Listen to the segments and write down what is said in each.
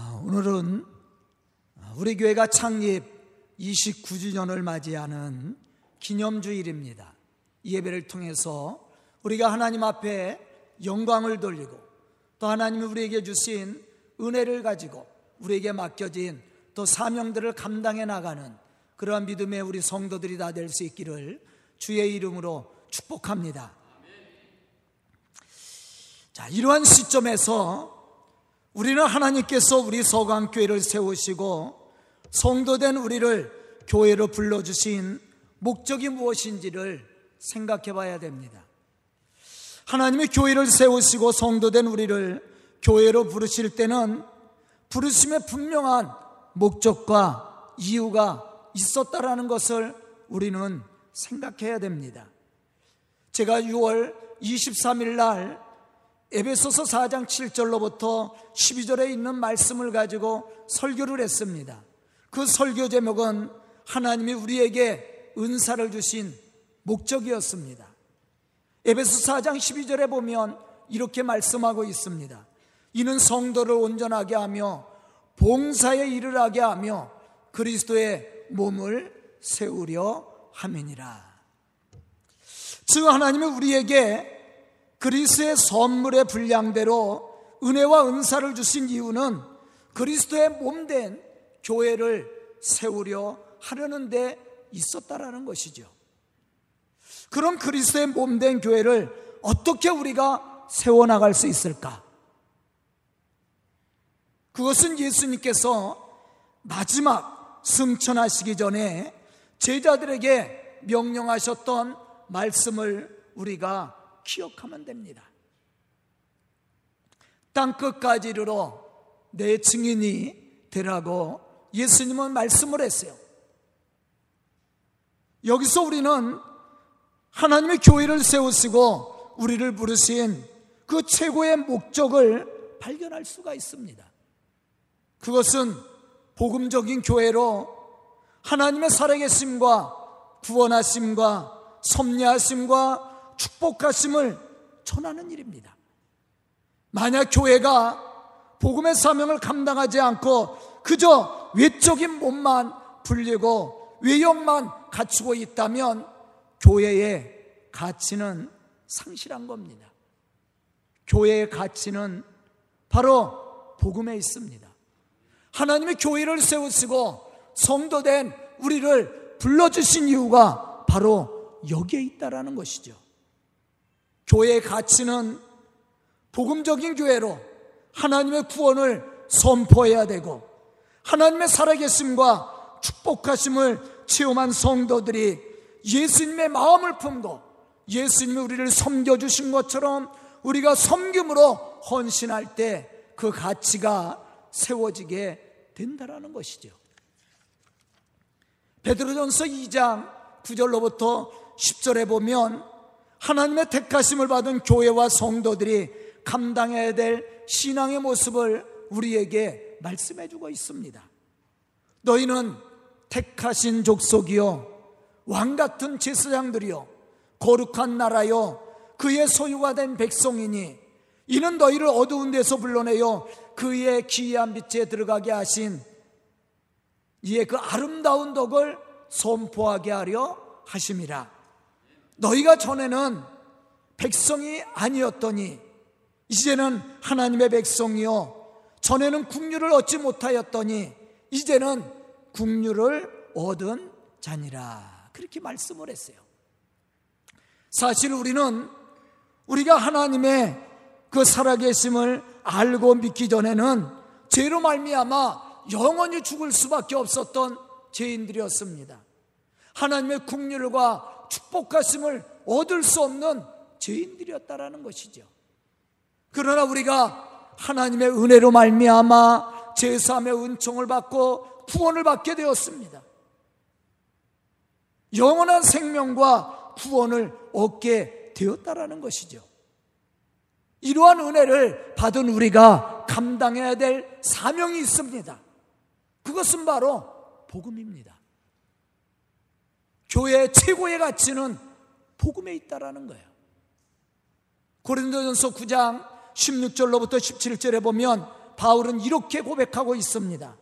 아, 오늘은 우리 교회가 창립 29주년을 맞이하는 기념주일입니다. 이 예배를 통해서 우리가 하나님 앞에 영광을 돌리고 또 하나님이 우리에게 주신 은혜를 가지고 우리에게 맡겨진 또 사명들을 감당해 나가는 그러한 믿음의 우리 성도들이 다 될 수 있기를 주의 이름으로 축복합니다. 자, 이러한 시점에서 우리는 하나님께서 우리 서강교회를 세우시고 성도된 우리를 교회로 불러주신 목적이 무엇인지를 생각해 봐야 됩니다. 하나님이 교회를 세우시고 성도된 우리를 교회로 부르실 때는 부르심의 분명한 목적과 이유가 있었다라는 것을 우리는 생각해야 됩니다. 제가 6월 23일 날 에베소서 4장 7절로부터 12절에 있는 말씀을 가지고 설교를 했습니다. 그 설교 제목은 하나님이 우리에게 은사를 주신 목적이었습니다. 에베소 4장 12절에 보면 이렇게 말씀하고 있습니다. 이는 성도를 온전하게 하며 봉사에 일을 하게 하며 그리스도의 몸을 세우려 함이니라. 즉 하나님이 우리에게 그리스의 선물의 분량대로 은혜와 은사를 주신 이유는 그리스도의 몸된 교회를 세우려 하려는 데 있었다라는 것이죠. 그럼 그리스도의 몸된 교회를 어떻게 우리가 세워나갈 수 있을까? 그것은 예수님께서 마지막 승천하시기 전에 제자들에게 명령하셨던 말씀을 우리가 기억하면 됩니다. 땅 끝까지 이르러 내 증인이 되라고 예수님은 말씀을 했어요. 여기서 우리는 하나님의 교회를 세우시고 우리를 부르신 그 최고의 목적을 발견할 수가 있습니다. 그것은 복음적인 교회로 하나님의 살아계심과 구원하심과 섭리하심과 축복하심을 전하는 일입니다. 만약 교회가 복음의 사명을 감당하지 않고 그저 외적인 몸만 불리고 외형만 갖추고 있다면 교회의 가치는 상실한 겁니다. 교회의 가치는 바로 복음에 있습니다. 하나님의 교회를 세우시고 성도된 우리를 불러주신 이유가 바로 여기에 있다라는 것이죠. 교회의 가치는 복음적인 교회로 하나님의 구원을 선포해야 되고 하나님의 살아계심과 축복하심을 체험한 성도들이 예수님의 마음을 품고 예수님이 우리를 섬겨주신 것처럼 우리가 섬김으로 헌신할 때 그 가치가 세워지게 된다라는 것이죠. 베드로전서 2장 9절로부터 10절에 보면 하나님의 택하심을 받은 교회와 성도들이 감당해야 될 신앙의 모습을 우리에게 말씀해 주고 있습니다. 너희는 택하신 족속이요 왕 같은 제사장들이요 거룩한 나라요 그의 소유가 된 백성이니 이는 너희를 어두운 데서 불러내요 그의 기이한 빛에 들어가게 하신 이의 그 아름다운 덕을 선포하게 하려 하심이라 너희가 전에는 백성이 아니었더니 이제는 하나님의 백성이요 전에는 국류를 얻지 못하였더니 이제는 국류를 얻은 자니라 그렇게 말씀을 했어요. 사실 우리는 우리가 하나님의 그 살아계심을 알고 믿기 전에는 죄로 말미암아 영원히 죽을 수밖에 없었던 죄인들이었습니다. 하나님의 국률과 축복하심을 얻을 수 없는 죄인들이었다라는 것이죠. 그러나 우리가 하나님의 은혜로 말미암아 제사함의 은총을 받고 구원을 받게 되었습니다. 영원한 생명과 구원을 얻게 되었다라는 것이죠. 이러한 은혜를 받은 우리가 감당해야 될 사명이 있습니다. 그것은 바로 복음입니다. 교회의 최고의 가치는 복음에 있다라는 거예요. 고린도전서 9장 16절로부터 17절에 보면 바울은 이렇게 고백하고 있습니다.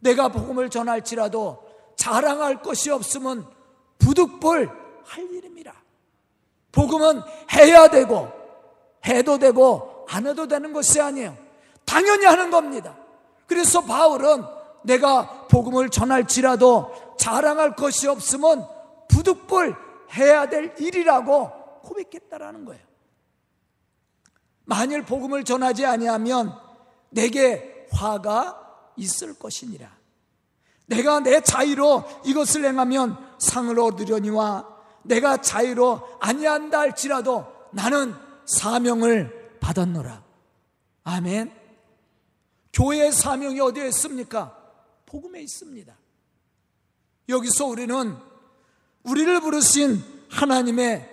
내가 복음을 전할지라도 자랑할 것이 없으면 부득불 할 일입니다. 복음은 해야 되고 해도 되고 안 해도 되는 것이 아니에요. 당연히 하는 겁니다. 그래서 바울은 내가 복음을 전할지라도 자랑할 것이 없으면 부득불 해야 될 일이라고 고백했다라는 거예요. 만일 복음을 전하지 아니하면 내게 화가 있을 것이니라. 내가 내 자유로 이것을 행하면 상을 얻으려니와 내가 자유로 아니한다 할지라도 나는 사명을 받았노라. 아멘. 교회의 사명이 어디에 있습니까? 복음에 있습니다. 여기서 우리는 우리를 부르신 하나님의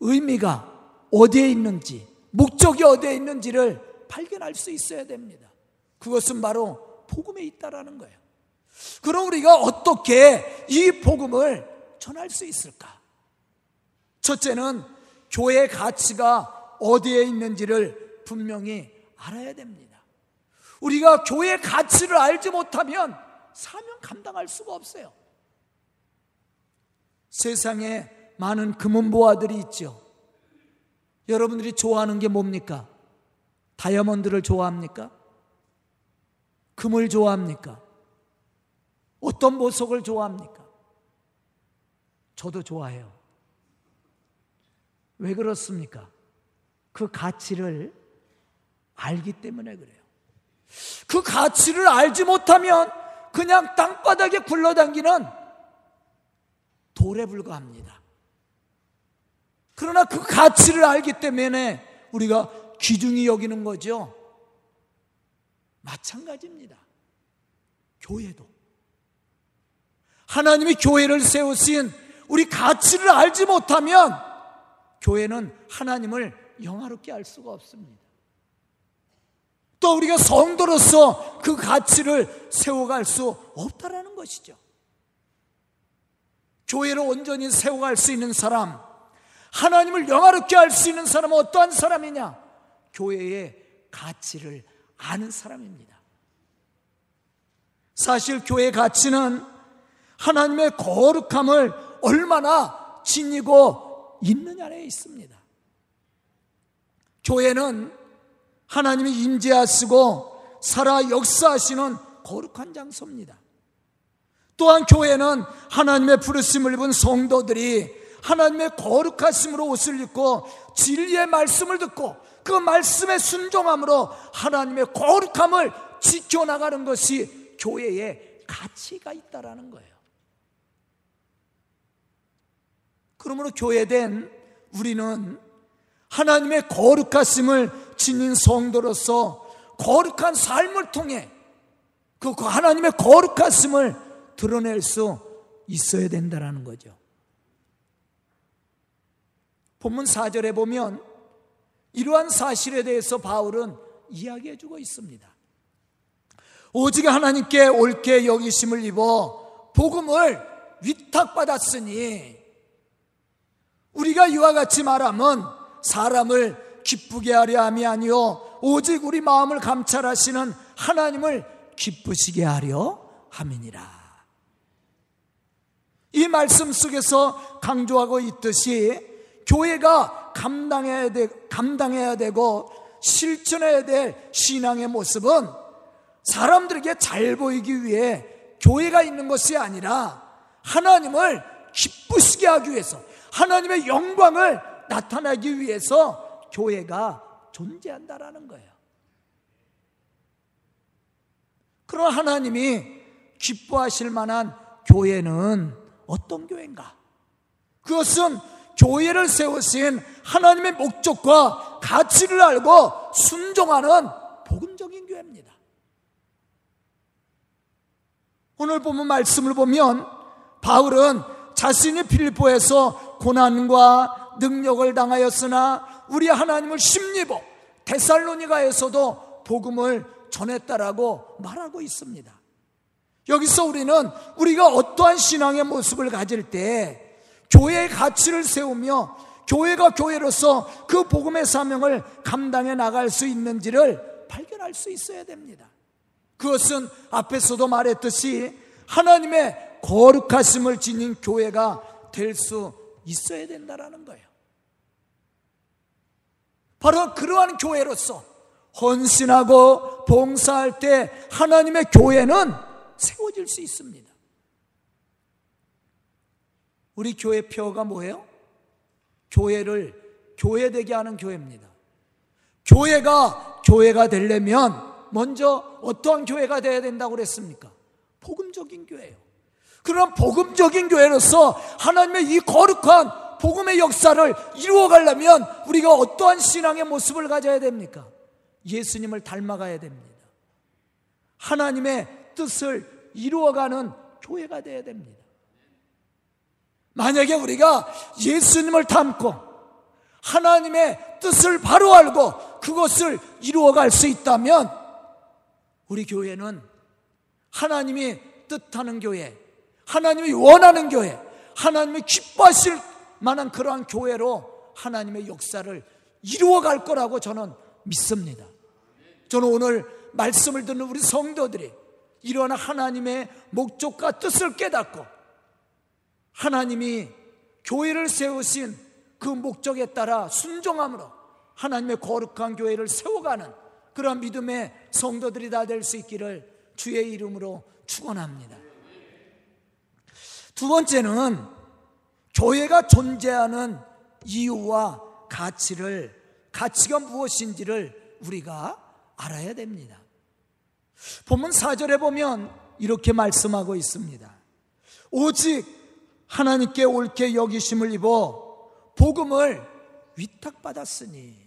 의미가 어디에 있는지, 목적이 어디에 있는지를 발견할 수 있어야 됩니다. 그것은 바로 복음에 있다라는 거예요. 그럼 우리가 어떻게 이 복음을 전할 수 있을까? 첫째는 교회의 가치가 어디에 있는지를 분명히 알아야 됩니다. 우리가 교회의 가치를 알지 못하면 사명 감당할 수가 없어요. 세상에 많은 금은보화들이 있죠. 여러분들이 좋아하는 게 뭡니까? 다이아몬드를 좋아합니까? 금을 좋아합니까? 어떤 보석을 좋아합니까? 저도 좋아해요. 왜 그렇습니까? 그 가치를 알기 때문에 그래요. 그 가치를 알지 못하면 그냥 땅바닥에 굴러당기는 돌에 불과합니다. 그러나 그 가치를 알기 때문에 우리가 귀중히 여기는 거죠. 마찬가지입니다. 교회도. 하나님이 교회를 세우신 우리 가치를 알지 못하면 교회는 하나님을 영화롭게 할 수가 없습니다. 또 우리가 성도로서 그 가치를 세워갈 수 없다라는 것이죠. 교회를 온전히 세워갈 수 있는 사람, 하나님을 영화롭게 할 수 있는 사람은 어떠한 사람이냐? 교회의 가치를 아는 사람입니다. 사실 교회의 가치는 하나님의 거룩함을 얼마나 지니고 있느냐에 있습니다. 교회는 하나님이 임재하시고 살아 역사하시는 거룩한 장소입니다. 또한 교회는 하나님의 부르심을 입은 성도들이 하나님의 거룩하심으로 옷을 입고 진리의 말씀을 듣고 그 말씀에 순종함으로 하나님의 거룩함을 지켜나가는 것이 교회의 가치가 있다라는 거예요. 그러므로 교회된 우리는 하나님의 거룩하심을 지닌 성도로서 거룩한 삶을 통해 그 하나님의 거룩하심을 드러낼 수 있어야 된다는 거죠. 본문 4절에 보면 이러한 사실에 대해서 바울은 이야기해 주고 있습니다. 오직 하나님께 옳게 여기심을 입어 복음을 위탁받았으니 우리가 이와 같이 말하면 사람을 기쁘게 하려 함이 아니요 오직 우리 마음을 감찰하시는 하나님을 기쁘시게 하려 함이니라. 이 말씀 속에서 강조하고 있듯이 교회가 감당해야, 되, 감당해야 되고 실천해야 될 신앙의 모습은 사람들에게 잘 보이기 위해 교회가 있는 것이 아니라 하나님을 기쁘시게 하기 위해서 하나님의 영광을 나타나기 위해서 교회가 존재한다라는 거예요. 그럼 하나님이 기뻐하실 만한 교회는 어떤 교회인가? 그것은 교회를 세우신 하나님의 목적과 가치를 알고 순종하는 복음적인 교회입니다. 오늘 보면 말씀을 보면 바울은 자신이 필리포에서 고난과 능력을 당하였으나 우리 하나님을 심리보 데살로니가에서도 복음을 전했다라고 말하고 있습니다. 여기서 우리는 우리가 어떠한 신앙의 모습을 가질 때 교회의 가치를 세우며 교회가 교회로서 그 복음의 사명을 감당해 나갈 수 있는지를 발견할 수 있어야 됩니다. 그것은 앞에서도 말했듯이 하나님의 거룩하심을 지닌 교회가 될 수 있어야 된다라는 거예요. 바로 그러한 교회로서 헌신하고 봉사할 때 하나님의 교회는 세워질 수 있습니다. 우리 교회 표가 뭐예요? 교회를 교회되게 하는 교회입니다. 교회가 교회가 되려면 먼저 어떠한 교회가 되어야 된다고 그랬습니까? 복음적인 교회예요. 그런 복음적인 교회로서 하나님의 이 거룩한 복음의 역사를 이루어 가려면 우리가 어떠한 신앙의 모습을 가져야 됩니까? 예수님을 닮아가야 됩니다. 하나님의 뜻을 이루어가는 교회가 되어야 됩니다. 만약에 우리가 예수님을 닮고 하나님의 뜻을 바로 알고 그것을 이루어갈 수 있다면 우리 교회는 하나님이 뜻하는 교회, 하나님이 원하는 교회, 하나님이 기뻐하실 만한 그러한 교회로 하나님의 역사를 이루어갈 거라고 저는 믿습니다. 저는 오늘 말씀을 듣는 우리 성도들이 이러한 하나님의 목적과 뜻을 깨닫고 하나님이 교회를 세우신 그 목적에 따라 순종함으로 하나님의 거룩한 교회를 세워가는 그런 믿음의 성도들이 다 될 수 있기를 주의 이름으로 축원합니다. 두 번째는 교회가 존재하는 이유와 가치를 가치가 무엇인지를 우리가 알아야 됩니다. 본문 4절에 보면 이렇게 말씀하고 있습니다. 오직 하나님께 옳게 여기심을 입어 복음을 위탁받았으니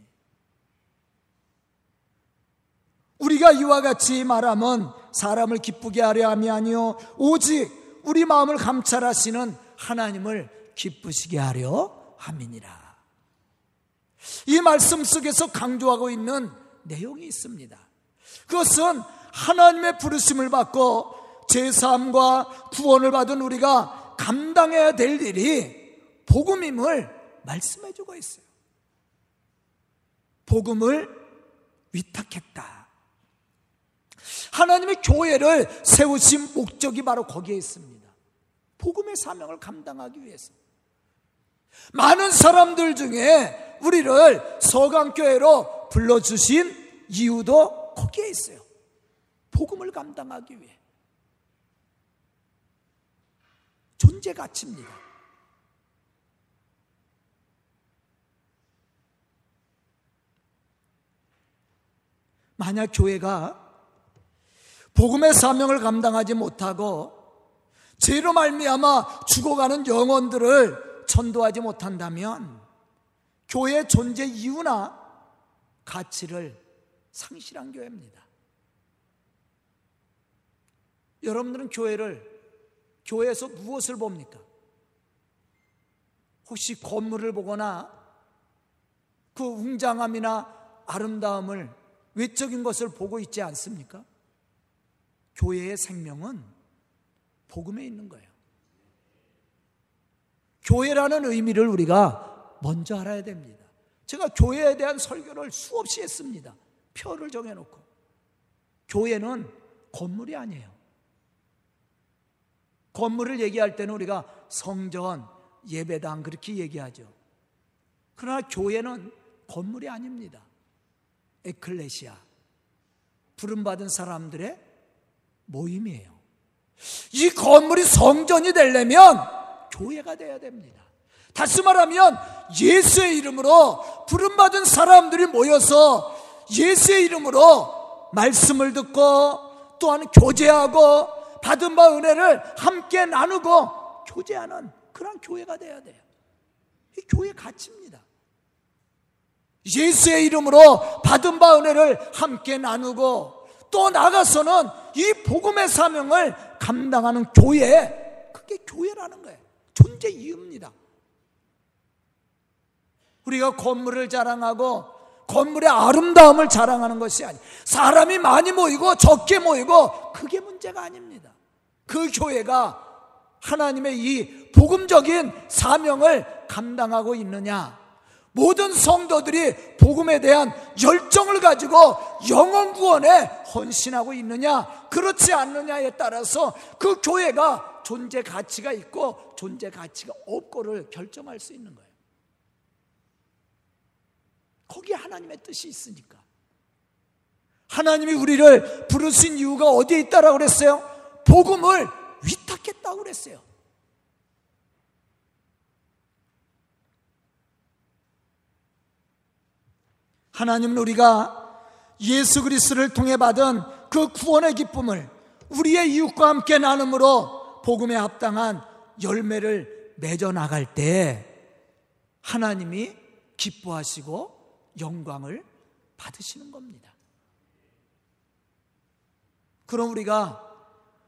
우리가 이와 같이 말하면 사람을 기쁘게 하려 함이 아니요 오직 우리 마음을 감찰하시는 하나님을 기쁘시게 하려 함이니라. 이 말씀 속에서 강조하고 있는 내용이 있습니다. 그것은 하나님의 부르심을 받고 제3과 구원을 받은 우리가 감당해야 될 일이 복음임을 말씀해 주고 있어요. 복음을 위탁했다. 하나님의 교회를 세우신 목적이 바로 거기에 있습니다. 복음의 사명을 감당하기 위해서. 많은 사람들 중에 우리를 서강교회로 불러주신 이유도 거기에 있어요. 복음을 감당하기 위해. 존재 가치입니다. 만약 교회가 복음의 사명을 감당하지 못하고 죄로 말미암아 죽어가는 영혼들을 전도하지 못한다면 교회의 존재 이유나 가치를 상실한 교회입니다. 여러분들은 교회를 교회에서 무엇을 봅니까? 혹시 건물을 보거나 그 웅장함이나 아름다움을 외적인 것을 보고 있지 않습니까? 교회의 생명은 복음에 있는 거예요. 교회라는 의미를 우리가 먼저 알아야 됩니다. 제가 교회에 대한 설교를 수없이 했습니다. 표를 정해놓고. 교회는 건물이 아니에요. 건물을 얘기할 때는 우리가 성전, 예배당 그렇게 얘기하죠. 그러나 교회는 건물이 아닙니다. 에클레시아. 부름받은 사람들의 모임이에요. 이 건물이 성전이 되려면 교회가 돼야 됩니다. 다시 말하면 예수의 이름으로 부름받은 사람들이 모여서 예수의 이름으로 말씀을 듣고 또한 교제하고 받은 바 은혜를 함께 나누고 교제하는 그런 교회가 돼야 돼요. 이 교회 가치입니다. 예수의 이름으로 받은 바 은혜를 함께 나누고 또 나가서는 이 복음의 사명을 감당하는 교회, 그게 교회라는 거예요. 존재 이유입니다. 우리가 건물을 자랑하고 건물의 아름다움을 자랑하는 것이 아니 사람이 많이 모이고 적게 모이고 그게 문제가 아닙니다. 그 교회가 하나님의 이 복음적인 사명을 감당하고 있느냐 모든 성도들이 복음에 대한 열정을 가지고 영원 구원에 헌신하고 있느냐, 그렇지 않느냐에 따라서 그 교회가 존재 가치가 있고 존재 가치가 없고를 결정할 수 있는 거예요. 거기에 하나님의 뜻이 있으니까. 하나님이 우리를 부르신 이유가 어디에 있다라고 그랬어요? 복음을 위탁했다고 그랬어요. 하나님은 우리가 예수 그리스도를 통해 받은 그 구원의 기쁨을 우리의 이웃과 함께 나눔으로 복음에 합당한 열매를 맺어 나갈 때 하나님이 기뻐하시고 영광을 받으시는 겁니다. 그럼 우리가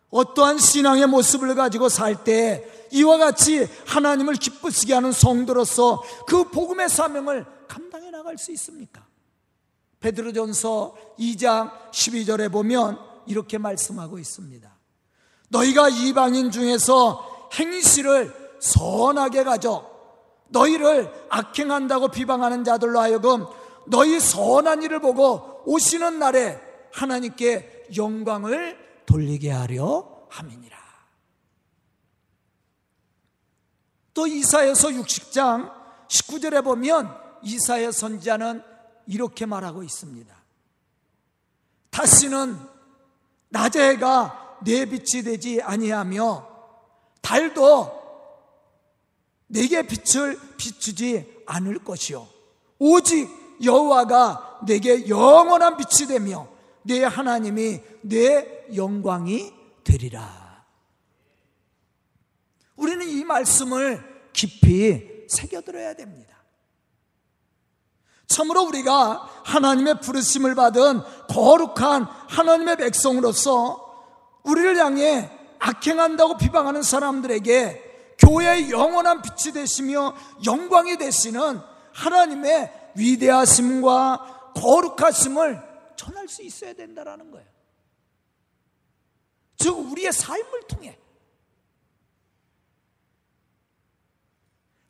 어떠한 신앙의 모습을 가지고 살 때 이와 같이 하나님을 기쁘시게 하는 성도로서 그 복음의 사명을 감당해 나갈 수 있습니까? 베드로전서 2장 12절에 보면 이렇게 말씀하고 있습니다. 너희가 이방인 중에서 행실을 선하게 가져 너희를 악행한다고 비방하는 자들로 하여금 너희 선한 일을 보고 오시는 날에 하나님께 영광을 돌리게 하려 함이니라. 또 이사여서 60장 19절에 보면 이사야 선지자는 이렇게 말하고 있습니다. 다시는 낮의 해가 내 빛이 되지 아니하며 달도 내게 빛을 비추지 않을 것이요 오직 여호와가 내게 영원한 빛이 되며 내 하나님이 내 영광이 되리라. 우리는 이 말씀을 깊이 새겨들어야 됩니다. 참으로 우리가 하나님의 부르심을 받은 거룩한 하나님의 백성으로서 우리를 향해 악행한다고 비방하는 사람들에게 교회의 영원한 빛이 되시며 영광이 되시는 하나님의 위대하심과 거룩하심을 전할 수 있어야 된다라는 거예요. 즉 우리의 삶을 통해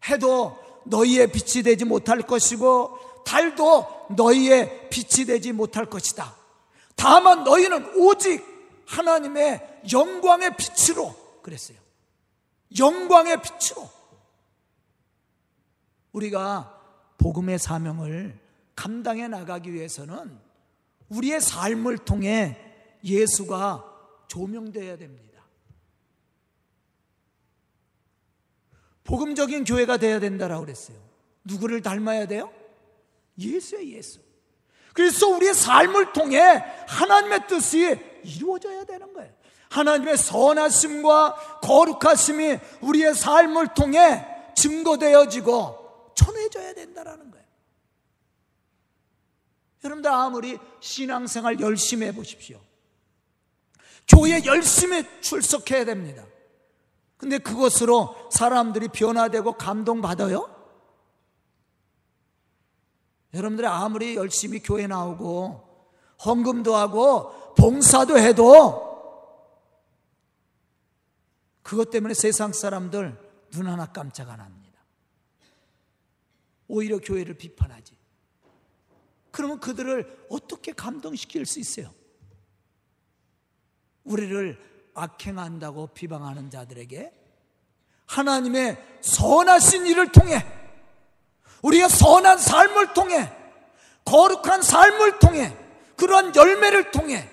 해도 너희의 빛이 되지 못할 것이고 달도 너희의 빛이 되지 못할 것이다. 다만 너희는 오직 하나님의 영광의 빛으로 그랬어요. 영광의 빛으로 우리가 복음의 사명을 감당해 나가기 위해서는 우리의 삶을 통해 예수가 조명되어야 됩니다. 복음적인 교회가 되어야 된다라고 그랬어요. 누구를 닮아야 돼요? 예수의 예수. 그래서 우리의 삶을 통해 하나님의 뜻이 이루어져야 되는 거예요. 하나님의 선하심과 거룩하심이 우리의 삶을 통해 증거되어지고 전해져야 된다라는 거예요. 여러분들 아무리 신앙생활 열심히 해보십시오. 교회 열심히 출석해야 됩니다. 근데 그것으로 사람들이 변화되고 감동받아요? 여러분들이 아무리 열심히 교회 나오고 헌금도 하고 봉사도 해도 그것 때문에 세상 사람들 눈 하나 깜짝 안 합니다. 오히려 교회를 비판하지. 그러면 그들을 어떻게 감동시킬 수 있어요? 우리를 악행한다고 비방하는 자들에게 하나님의 선하신 일을 통해 우리가 선한 삶을 통해 거룩한 삶을 통해 그러한 열매를 통해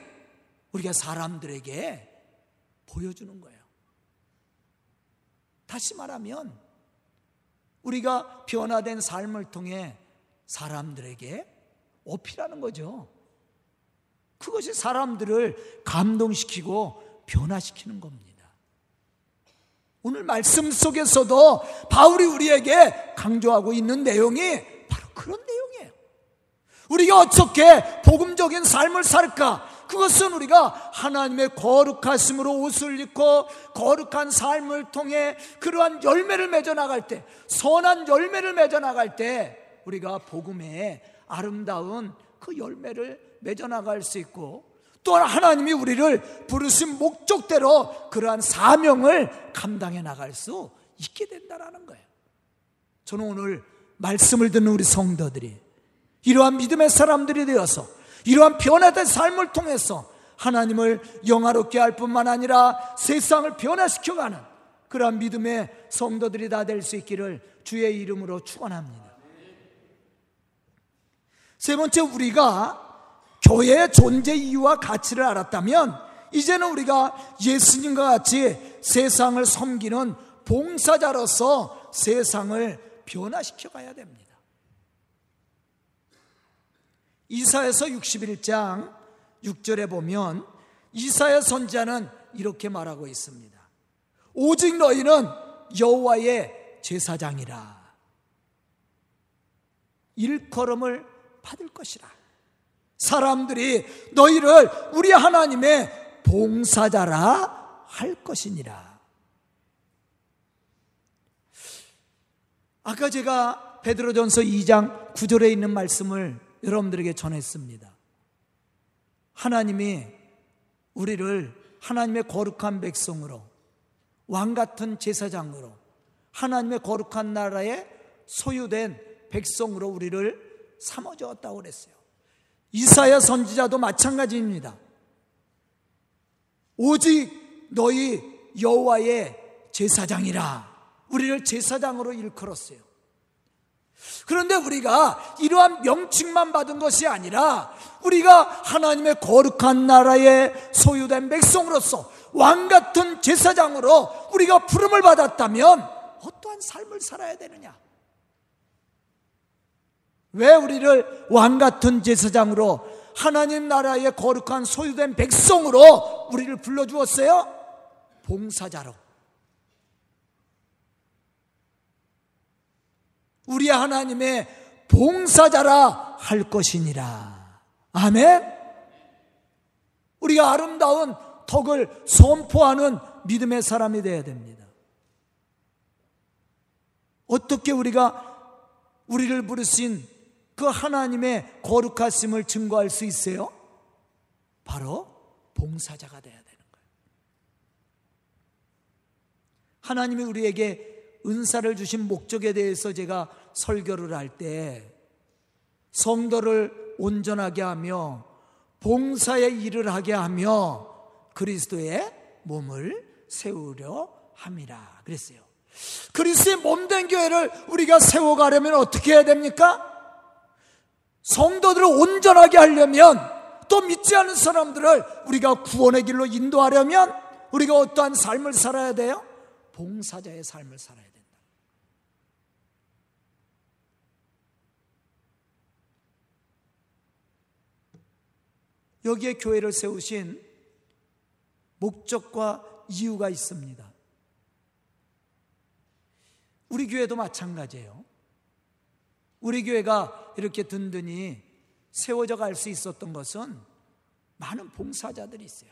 우리가 사람들에게 보여주는 거예요. 다시 말하면 우리가 변화된 삶을 통해 사람들에게 어필하는 거죠. 그것이 사람들을 감동시키고 변화시키는 겁니다. 오늘 말씀 속에서도 바울이 우리에게 강조하고 있는 내용이 바로 그런 내용이에요. 우리가 어떻게 복음적인 삶을 살까? 그것은 우리가 하나님의 거룩하심으로 옷을 입고 거룩한 삶을 통해 그러한 열매를 맺어 나갈 때, 선한 열매를 맺어 나갈 때 우리가 복음의 아름다운 그 열매를 맺어 나갈 수 있고 또한 하나님이 우리를 부르신 목적대로 그러한 사명을 감당해 나갈 수 있게 된다라는 거예요. 저는 오늘 말씀을 듣는 우리 성도들이 이러한 믿음의 사람들이 되어서 이러한 변화된 삶을 통해서 하나님을 영화롭게 할 뿐만 아니라 세상을 변화시켜가는 그러한 믿음의 성도들이 다 될 수 있기를 주의 이름으로 축원합니다. 세 번째 우리가 교회의 존재 이유와 가치를 알았다면 이제는 우리가 예수님과 같이 세상을 섬기는 봉사자로서 세상을 변화시켜 가야 됩니다. 이사에서 61장 6절에 보면 이사야 선자는 이렇게 말하고 있습니다. 오직 너희는 여호와의 제사장이라. 일컬음을 받을 것이라. 사람들이 너희를 우리 하나님의 봉사자라 할 것이니라. 아까 제가 베드로전서 2장 9절에 있는 말씀을 여러분들에게 전했습니다. 하나님이 우리를 하나님의 거룩한 백성으로 왕 같은 제사장으로 하나님의 거룩한 나라에 소유된 백성으로 우리를 삼어 주었다고 그랬어요. 이사야 선지자도 마찬가지입니다. 오직 너희 여호와의 제사장이라 우리를 제사장으로 일컬었어요. 그런데 우리가 이러한 명칭만 받은 것이 아니라 우리가 하나님의 거룩한 나라에 소유된 백성으로서 왕 같은 제사장으로 우리가 부름을 받았다면 어떠한 삶을 살아야 되느냐? 왜 우리를 왕 같은 제사장으로 하나님 나라의 거룩한 소유된 백성으로 우리를 불러 주었어요? 봉사자로. 우리 하나님의 봉사자라 할 것이니라. 아멘? 우리가 아름다운 덕을 선포하는 믿음의 사람이 되어야 됩니다. 어떻게 우리가 우리를 부르신 그 하나님의 거룩하심을 증거할 수 있어요? 바로 봉사자가 되어야 되는 거예요. 하나님이 우리에게 은사를 주신 목적에 대해서 제가 설교를 할 때 성도를 온전하게 하며 봉사의 일을 하게 하며 그리스도의 몸을 세우려 함이라 그랬어요. 그리스도의 몸 된 교회를 우리가 세워가려면 어떻게 해야 됩니까? 성도들을 온전하게 하려면 또 믿지 않은 사람들을 우리가 구원의 길로 인도하려면 우리가 어떠한 삶을 살아야 돼요? 봉사자의 삶을 살아야 된다. 여기에 교회를 세우신 목적과 이유가 있습니다. 우리 교회도 마찬가지예요. 우리 교회가 이렇게 든든히 세워져 갈 수 있었던 것은 많은 봉사자들이 있어요.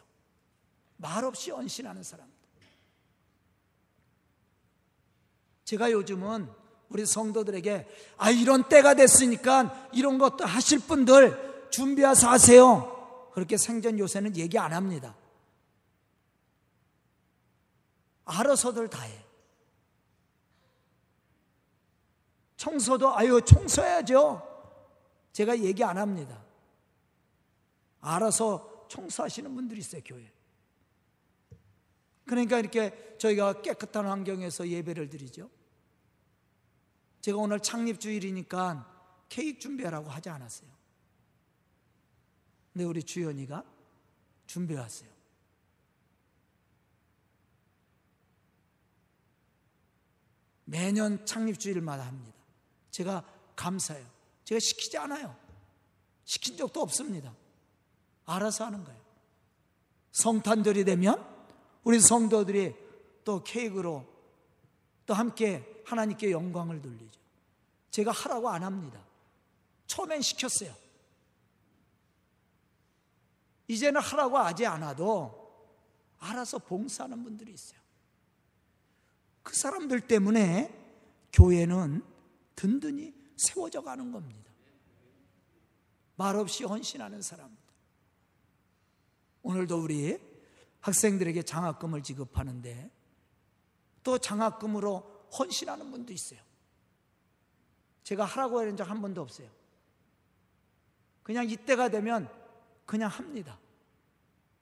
말없이 언신하는 사람들. 제가 요즘은 우리 성도들에게 아 이런 때가 됐으니까 이런 것도 하실 분들 준비해서 하세요. 그렇게 생전 요새는 얘기 안 합니다. 알아서들 다 해. 청소도 아유 청소해야죠. 제가 얘기 안 합니다. 알아서 청소하시는 분들이 있어요, 교회. 그러니까 이렇게 저희가 깨끗한 환경에서 예배를 드리죠. 제가 오늘 창립주일이니까 케이크 준비하라고 하지 않았어요. 근데 우리 주연이가 준비해 왔어요. 매년 창립주일마다 합니다. 제가 감사해요. 제가 시키지 않아요. 시킨 적도 없습니다. 알아서 하는 거예요. 성탄절이 되면 우리 성도들이 또 케이크로 또 함께 하나님께 영광을 돌리죠. 제가 하라고 안 합니다. 처음엔 시켰어요. 이제는 하라고 하지 않아도 알아서 봉사하는 분들이 있어요. 그 사람들 때문에 교회는 든든히 세워져 가는 겁니다. 말없이 헌신하는 사람들. 오늘도 우리 학생들에게 장학금을 지급하는데 또 장학금으로 헌신하는 분도 있어요. 제가 하라고 하는 적 한 번도 없어요. 그냥 이때가 되면 그냥 합니다.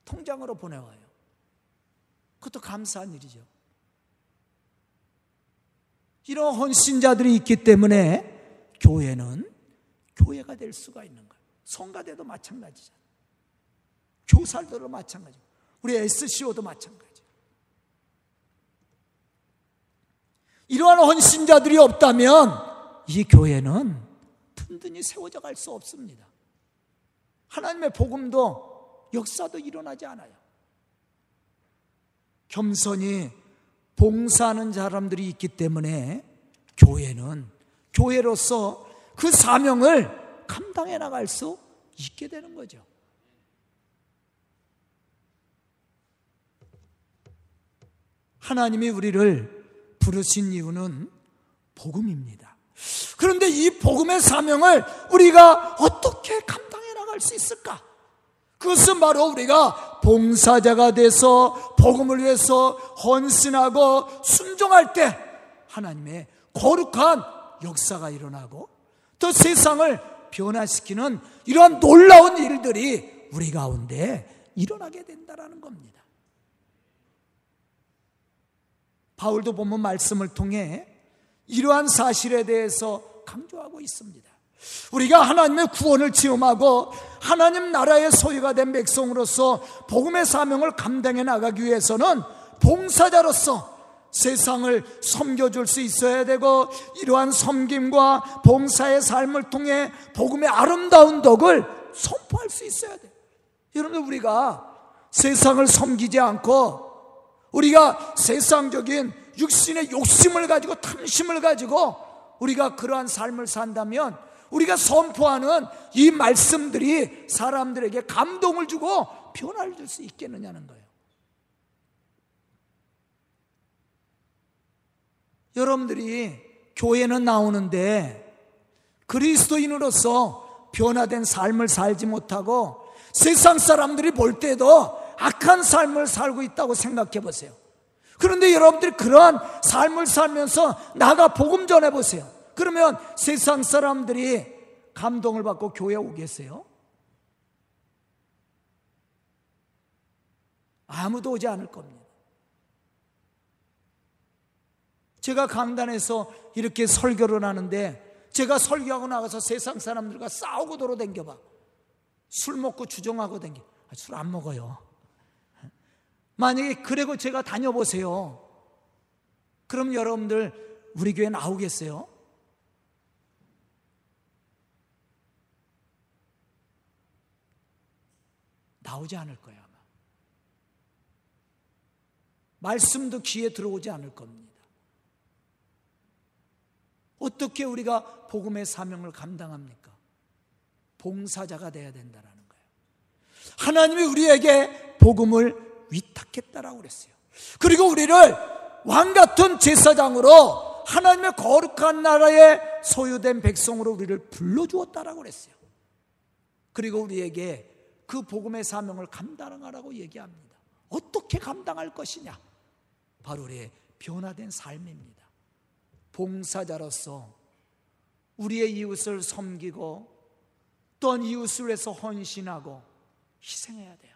통장으로 보내와요. 그것도 감사한 일이죠. 이런 헌신자들이 있기 때문에 교회는 교회가 될 수가 있는 거예요. 성가대도 마찬가지잖아요. 교살들도 마찬가지고 우리 SCO도 마찬가지. 이러한 헌신자들이 없다면 이 교회는 든든히 세워져 갈 수 없습니다. 하나님의 복음도 역사도 일어나지 않아요. 겸손히 봉사하는 사람들이 있기 때문에 교회는 교회로서 그 사명을 감당해 나갈 수 있게 되는 거죠. 하나님이 우리를 부르신 이유는 복음입니다. 그런데 이 복음의 사명을 우리가 어떻게 감당해 나갈 수 있을까? 그것은 바로 우리가 봉사자가 돼서 복음을 위해서 헌신하고 순종할 때 하나님의 거룩한 역사가 일어나고 또 세상을 변화시키는 이러한 놀라운 일들이 우리 가운데 일어나게 된다라는 겁니다. 바울도 보면 말씀을 통해 이러한 사실에 대해서 강조하고 있습니다. 우리가 하나님의 구원을 체험하고 하나님 나라의 소유가 된 백성으로서 복음의 사명을 감당해 나가기 위해서는 봉사자로서 세상을 섬겨줄 수 있어야 되고 이러한 섬김과 봉사의 삶을 통해 복음의 아름다운 덕을 선포할 수 있어야 돼. 여러분 우리가 세상을 섬기지 않고 우리가 세상적인 육신의 욕심을 가지고 탐심을 가지고 우리가 그러한 삶을 산다면 우리가 선포하는 이 말씀들이 사람들에게 감동을 주고 변화를 줄 수 있겠느냐는 거예요. 여러분들이 교회는 나오는데 그리스도인으로서 변화된 삶을 살지 못하고 세상 사람들이 볼 때도 악한 삶을 살고 있다고 생각해 보세요. 그런데 여러분들이 그러한 삶을 살면서 나가 복음 전해 보세요. 그러면 세상 사람들이 감동을 받고 교회 오겠어요? 아무도 오지 않을 겁니다. 제가 강단에서 이렇게 설교를 하는데 제가 설교하고 나가서 세상 사람들과 싸우고 돌아댕겨봐. 술 먹고 주정하고 댕겨. 아, 술안 먹어요. 만약에 그래고 제가 다녀보세요. 그럼 여러분들 우리 교회 나오겠어요? 나오지 않을 거예요, 아마. 말씀도 귀에 들어오지 않을 겁니다. 어떻게 우리가 복음의 사명을 감당합니까? 봉사자가 돼야 된다는 거예요. 하나님이 우리에게 복음을 위탁했다라고 그랬어요. 그리고 우리를 왕 같은 제사장으로 하나님의 거룩한 나라에 소유된 백성으로 우리를 불러 주었다라고 그랬어요. 그리고 우리에게 그 복음의 사명을 감당하라고 얘기합니다. 어떻게 감당할 것이냐? 바로 우리의 변화된 삶입니다. 봉사자로서 우리의 이웃을 섬기고 또한 이웃을 위해서 헌신하고 희생해야 돼요.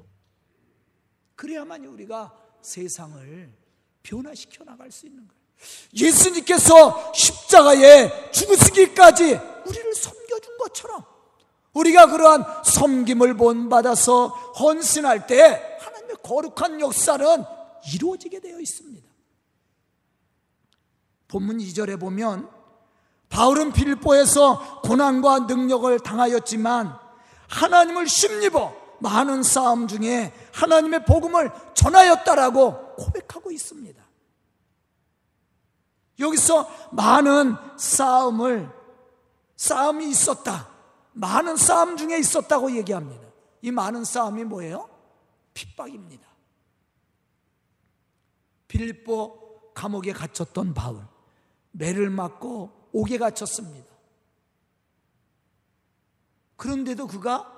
그래야만 우리가 세상을 변화시켜 나갈 수 있는 거예요. 예수님께서 십자가에 죽으시기까지 우리를 섬겨준 것처럼 우리가 그러한 섬김을 본받아서 헌신할 때 하나님의 거룩한 역사는 이루어지게 되어 있습니다. 본문 2절에 보면 바울은 빌보에서 고난과 능력을 당하였지만 하나님을 심입어 많은 싸움 중에 하나님의 복음을 전하였다라고 고백하고 있습니다. 여기서 많은 싸움을 싸움이 있었다. 많은 싸움 중에 있었다고 얘기합니다. 이 많은 싸움이 뭐예요? 핍박입니다. 빌립보 감옥에 갇혔던 바울 매를 맞고 옥에 갇혔습니다. 그런데도 그가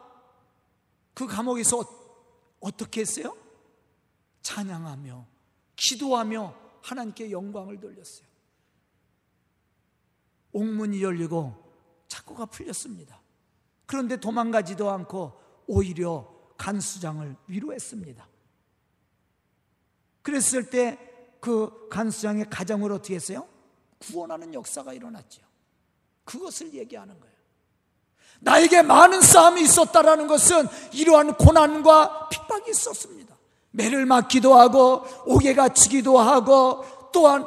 그 감옥에서 어떻게 했어요? 찬양하며 기도하며 하나님께 영광을 돌렸어요. 옥문이 열리고 착고가 풀렸습니다. 그런데 도망가지도 않고 오히려 간수장을 위로했습니다. 그랬을 때 그 간수장의 가정을 어떻게 했어요? 구원하는 역사가 일어났죠. 그것을 얘기하는 거예요. 나에게 많은 싸움이 있었다라는 것은 이러한 고난과 핍박이 있었습니다. 매를 맞기도 하고 옥에 갇히기도 하고 또한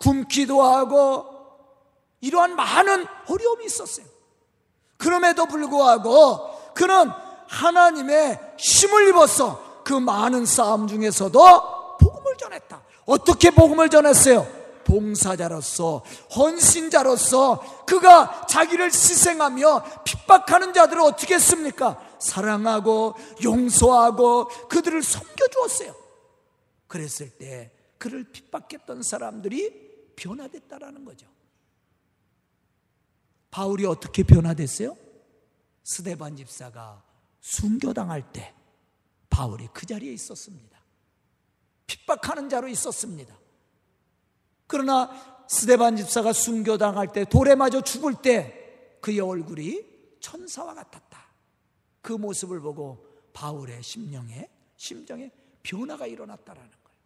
굶기도 하고 이러한 많은 어려움이 있었어요. 그럼에도 불구하고 그는 하나님의 힘을 입어서 그 많은 싸움 중에서도 복음을 전했다. 어떻게 복음을 전했어요? 봉사자로서 헌신자로서 그가 자기를 희생하며 핍박하는 자들을 어떻게 했습니까? 사랑하고 용서하고 그들을 섬겨주었어요. 그랬을 때 그를 핍박했던 사람들이 변화됐다라는 거죠. 바울이 어떻게 변화됐어요? 스데반 집사가 순교당할 때 바울이 그 자리에 있었습니다. 핍박하는 자로 있었습니다. 그러나 스데반 집사가 순교당할 때 돌에 맞아 죽을 때 그의 얼굴이 천사와 같았다. 그 모습을 보고 바울의 심령에 심정에 변화가 일어났다라는 거예요.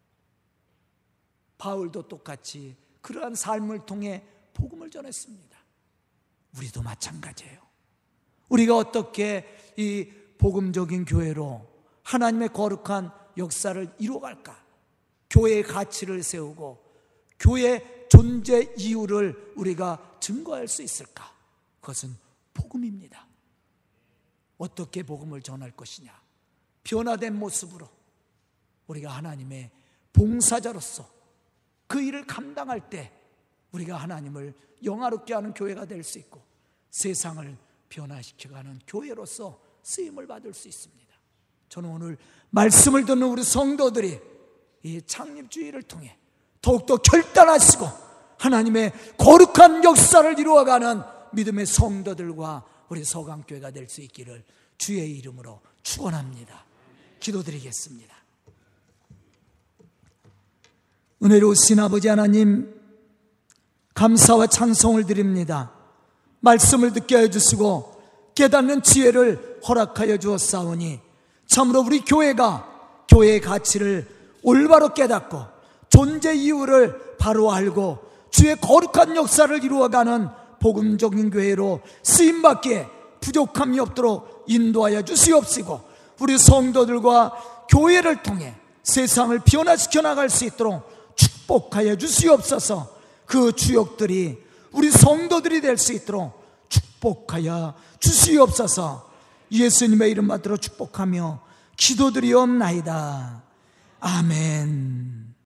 바울도 똑같이 그러한 삶을 통해 복음을 전했습니다. 우리도 마찬가지예요. 우리가 어떻게 이 복음적인 교회로 하나님의 거룩한 역사를 이루어갈까? 교회의 가치를 세우고 교회 존재 이유를 우리가 증거할 수 있을까? 그것은 복음입니다. 어떻게 복음을 전할 것이냐? 변화된 모습으로 우리가 하나님의 봉사자로서 그 일을 감당할 때 우리가 하나님을 영화롭게 하는 교회가 될 수 있고 세상을 변화시켜가는 교회로서 쓰임을 받을 수 있습니다. 저는 오늘 말씀을 듣는 우리 성도들이 이 창립주의를 통해 더욱더 결단하시고 하나님의 거룩한 역사를 이루어가는 믿음의 성도들과 우리 서강교회가 될 수 있기를 주의 이름으로 축원합니다. 기도드리겠습니다. 은혜로우신 아버지 하나님 감사와 찬송을 드립니다. 말씀을 듣게 해주시고 깨닫는 지혜를 허락하여 주었사오니 참으로 우리 교회가 교회의 가치를 올바로 깨닫고 존재 이유를 바로 알고 주의 거룩한 역사를 이루어가는 복음적인 교회로 쓰임받기에 부족함이 없도록 인도하여 주시옵시고 우리 성도들과 교회를 통해 세상을 변화시켜 나갈 수 있도록 축복하여 주시옵소서 그 주역들이 우리 성도들이 될 수 있도록 축복하여 주시옵소서 예수님의 이름 받들어 축복하며 기도드리옵나이다. 아멘.